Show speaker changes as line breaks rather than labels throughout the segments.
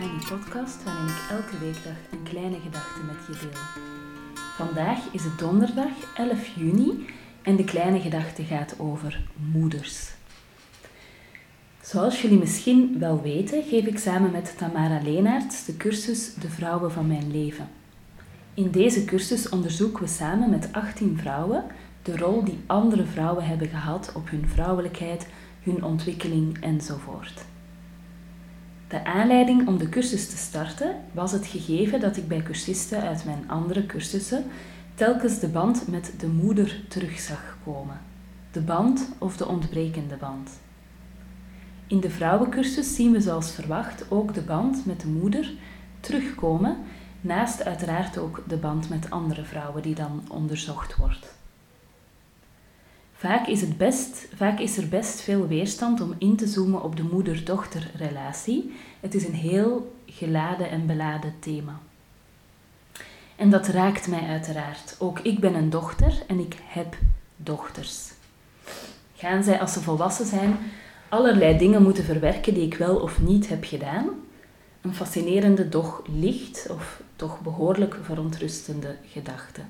Tiny Podcast waarin ik elke weekdag een kleine gedachte met je deel. Vandaag is het donderdag 11 juni en de kleine gedachte gaat over moeders. Zoals jullie misschien wel weten, geef ik samen met Tamara Leenaerts de cursus De Vrouwen van Mijn Leven. In deze cursus onderzoeken we samen met 18 vrouwen de rol die andere vrouwen hebben gehad op hun vrouwelijkheid, hun ontwikkeling enzovoort. De aanleiding om de cursus te starten was het gegeven dat ik bij cursisten uit mijn andere cursussen telkens de band met de moeder terug zag komen. De band of de ontbrekende band. In de vrouwencursus zien we zoals verwacht ook de band met de moeder terugkomen, naast uiteraard ook de band met andere vrouwen die dan onderzocht wordt. Vaak is, het best, vaak is er best veel weerstand om in te zoomen op de moeder-dochterrelatie. Het is een heel geladen en beladen thema. En dat raakt mij uiteraard. Ook ik ben een dochter en ik heb dochters. Gaan zij als ze volwassen zijn allerlei dingen moeten verwerken die ik wel of niet heb gedaan? Een fascinerende, doch licht of toch behoorlijk verontrustende gedachte.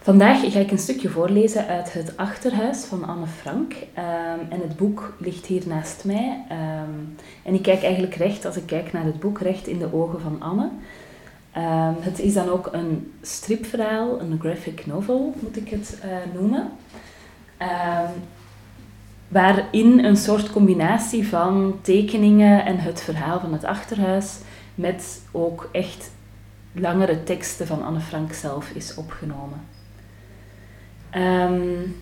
Vandaag ga ik een stukje voorlezen uit het Achterhuis van Anne Frank. Um, en het boek ligt hier naast mij. Um, en ik kijk eigenlijk recht, als ik kijk naar het boek, recht in de ogen van Anne. Um, het is dan ook een stripverhaal, een graphic novel moet ik het uh, noemen. waarin een soort combinatie van tekeningen en het verhaal van het Achterhuis met ook echt langere teksten van Anne Frank zelf is opgenomen. Um,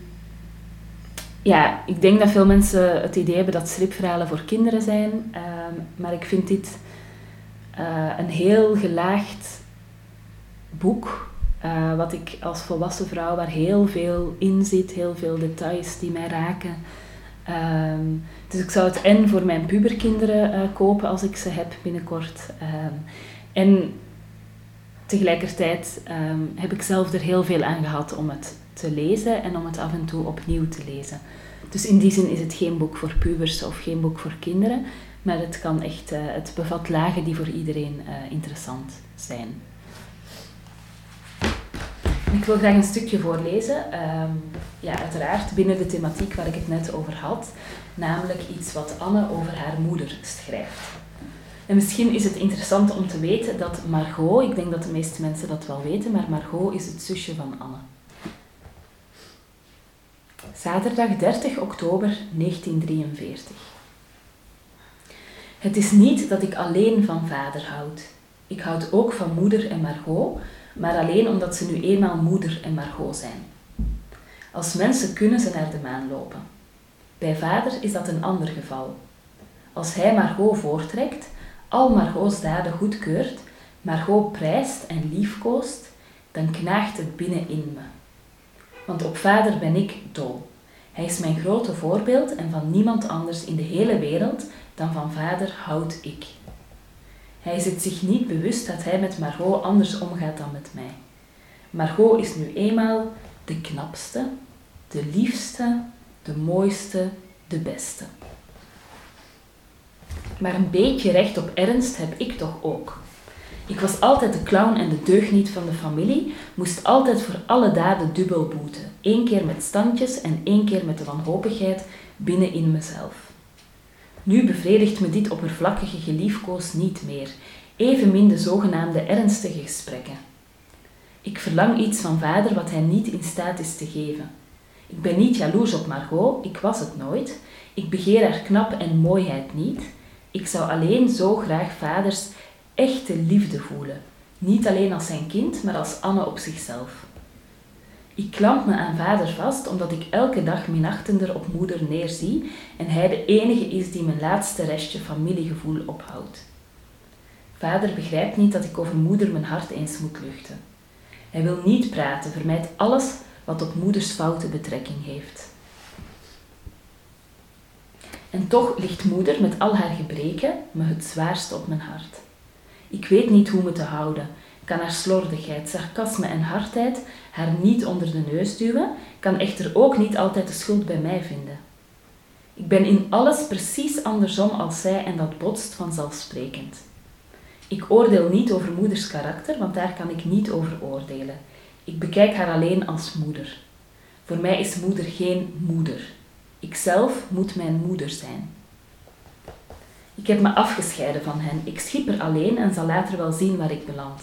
ja, ik denk dat veel mensen het idee hebben dat stripverhalen voor kinderen zijn, um, maar ik vind dit uh, een heel gelaagd boek, uh, wat ik als volwassen vrouw, waar heel veel in zit, heel veel details die mij raken. Um, dus ik zou het en voor mijn puberkinderen uh, kopen als ik ze heb binnenkort. en tegelijkertijd heb ik zelf er heel veel aan gehad om het te lezen en om het af en toe opnieuw te lezen. Dus in die zin is het geen boek voor pubers of geen boek voor kinderen, maar het, kan echt, uh, het bevat lagen die voor iedereen uh, interessant zijn. Ik wil graag een stukje voorlezen, um, ja, uiteraard binnen de thematiek waar ik het net over had, namelijk iets wat Anne over haar moeder schrijft. En misschien is het interessant om te weten dat Margot, ik denk dat de meeste mensen dat wel weten, maar Margot is het zusje van Anne. Zaterdag 30 oktober 1943. Het is niet dat ik alleen van vader houd. Ik houd ook van moeder en Margot, maar alleen omdat ze nu eenmaal moeder en Margot zijn. Als mensen kunnen ze naar de maan lopen. Bij vader is dat een ander geval. Als hij Margot voortrekt, al Margot's daden goedkeurt, Margot prijst en liefkoost, dan knaagt het binnen in me want op vader ben ik dol. Hij is mijn grote voorbeeld en van niemand anders in de hele wereld dan van vader houd ik. Hij is het zich niet bewust dat hij met Margot anders omgaat dan met mij. Margot is nu eenmaal de knapste, de liefste, de mooiste, de beste. Maar een beetje recht op ernst heb ik toch ook. Ik was altijd de clown en de deugniet van de familie, moest altijd voor alle daden dubbel boeten. Eén keer met standjes en één keer met de wanhopigheid binnen in mezelf. Nu bevredigt me dit oppervlakkige geliefkoos niet meer, evenmin de zogenaamde ernstige gesprekken. Ik verlang iets van vader wat hij niet in staat is te geven. Ik ben niet jaloers op Margot, ik was het nooit. Ik begeer haar knap en mooiheid niet. Ik zou alleen zo graag vaders echte liefde voelen. Niet alleen als zijn kind, maar als Anne op zichzelf. Ik klamp me aan vader vast omdat ik elke dag minachtender op moeder neerzie en hij de enige is die mijn laatste restje familiegevoel ophoudt. Vader begrijpt niet dat ik over moeder mijn hart eens moet luchten. Hij wil niet praten, vermijdt alles wat op moeders fouten betrekking heeft. En toch ligt moeder met al haar gebreken me het zwaarst op mijn hart. Ik weet niet hoe me te houden, kan haar slordigheid, sarcasme en hardheid haar niet onder de neus duwen, kan echter ook niet altijd de schuld bij mij vinden. Ik ben in alles precies andersom als zij en dat botst vanzelfsprekend. Ik oordeel niet over moeders karakter, want daar kan ik niet over oordelen. Ik bekijk haar alleen als moeder. Voor mij is moeder geen moeder. Ikzelf moet mijn moeder zijn. Ik heb me afgescheiden van hen. Ik schipper alleen en zal later wel zien waar ik beland.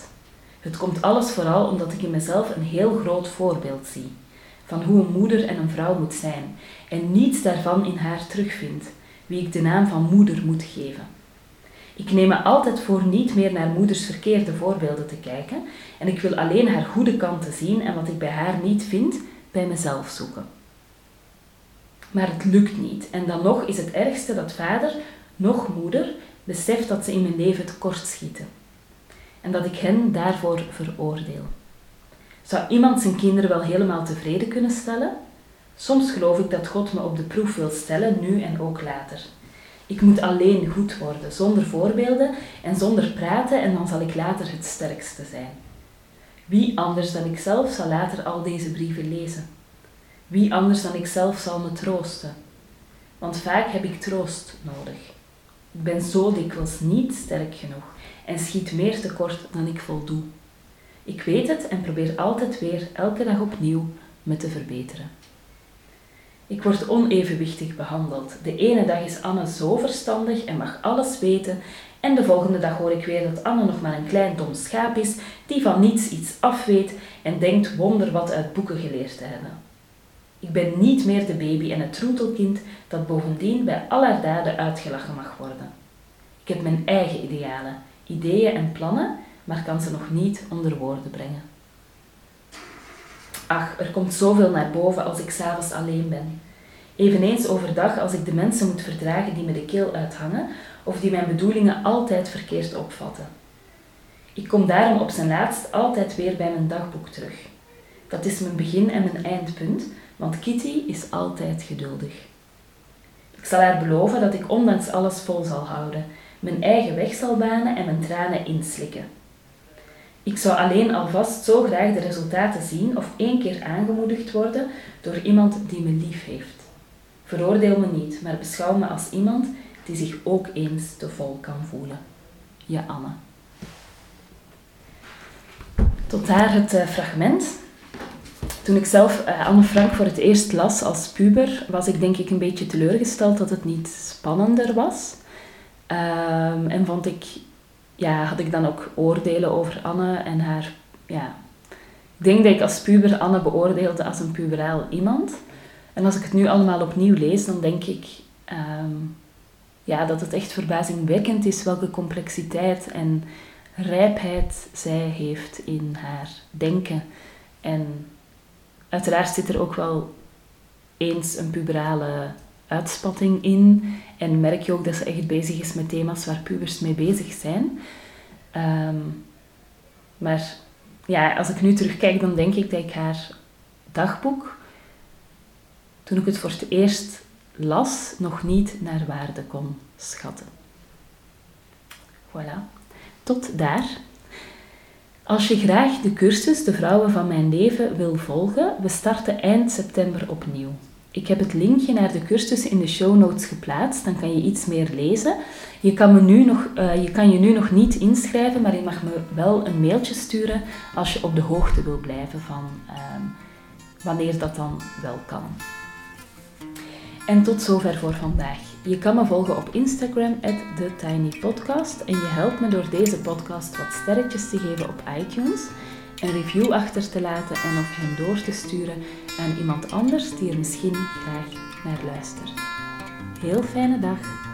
Het komt alles vooral omdat ik in mezelf een heel groot voorbeeld zie van hoe een moeder en een vrouw moet zijn en niets daarvan in haar terugvind, wie ik de naam van moeder moet geven. Ik neem me altijd voor niet meer naar moeders verkeerde voorbeelden te kijken en ik wil alleen haar goede kanten zien en wat ik bij haar niet vind, bij mezelf zoeken. Maar het lukt niet en dan nog is het ergste dat vader, nog moeder, beseft dat ze in mijn leven tekortschieten en dat ik hen daarvoor veroordeel. Zou iemand zijn kinderen wel helemaal tevreden kunnen stellen? Soms geloof ik dat God me op de proef wil stellen, nu en ook later. Ik moet alleen goed worden, zonder voorbeelden en zonder praten, en dan zal ik later het sterkste zijn. Wie anders dan ikzelf zal later al deze brieven lezen? Wie anders dan ikzelf zal me troosten? Want vaak heb ik troost nodig. Ik ben zo dikwijls niet sterk genoeg en schiet meer tekort dan ik voldoe. Ik weet het en probeer altijd weer, elke dag opnieuw, me te verbeteren. Ik word onevenwichtig behandeld. De ene dag is Anne zo verstandig en mag alles weten, en de volgende dag hoor ik weer dat Anne nog maar een klein dom schaap is, die van niets iets afweet en denkt wonder wat uit boeken geleerd te hebben. Ik ben niet meer de baby en het troetelkind dat bovendien bij al haar daden uitgelachen mag worden. Ik heb mijn eigen idealen, ideeën en plannen maar kan ze nog niet onder woorden brengen. Ach, er komt zoveel naar boven als ik s'avonds alleen ben. Eveneens overdag als ik de mensen moet verdragen die me de keel uithangen of die mijn bedoelingen altijd verkeerd opvatten. Ik kom daarom op zijn laatst altijd weer bij mijn dagboek terug. Dat is mijn begin en mijn eindpunt, want Kitty is altijd geduldig. Ik zal haar beloven dat ik ondanks alles vol zal houden, mijn eigen weg zal banen en mijn tranen inslikken. Ik zou alleen alvast zo graag de resultaten zien of één keer aangemoedigd worden door iemand die me lief heeft. Veroordeel me niet, maar beschouw me als iemand die zich ook eens te vol kan voelen. Je Anne. Tot daar het uh, fragment. Toen ik zelf uh, Anne Frank voor het eerst las als puber, was ik denk ik een beetje teleurgesteld dat het niet spannender was. Um, en vond ik ja, had ik dan ook oordelen over Anne en haar... Ja, ik denk dat ik als puber Anne beoordeelde als een puberaal iemand. En als ik het nu allemaal opnieuw lees, dan denk ik ehm, ja, dat het echt verbazingwekkend is welke complexiteit en rijpheid zij heeft in haar denken. En uiteraard zit er ook wel eens een puberale uitspatting in. En merk je ook dat ze echt bezig is met thema's waar pubers mee bezig zijn. Ehm, maar ja, als ik nu terugkijk, dan denk ik dat ik haar dagboek, toen ik het voor het eerst las, nog niet naar waarde kon schatten. Voilà. Tot daar. Als je graag de cursus De Vrouwen van Mijn Leven wil volgen, we starten eind september opnieuw. Ik heb het linkje naar de cursus in de show notes geplaatst, dan kan je iets meer lezen. Je kan, me nu nog, uh, je, kan je nu nog niet inschrijven, maar je mag me wel een mailtje sturen als je op de hoogte wil blijven van uh, wanneer dat dan wel kan. En tot zover voor vandaag. Je kan me volgen op Instagram, TheTinyPodcast. En je helpt me door deze podcast wat sterretjes te geven op iTunes een review achter te laten en of hem door te sturen aan iemand anders die er misschien graag naar luistert. Heel fijne dag!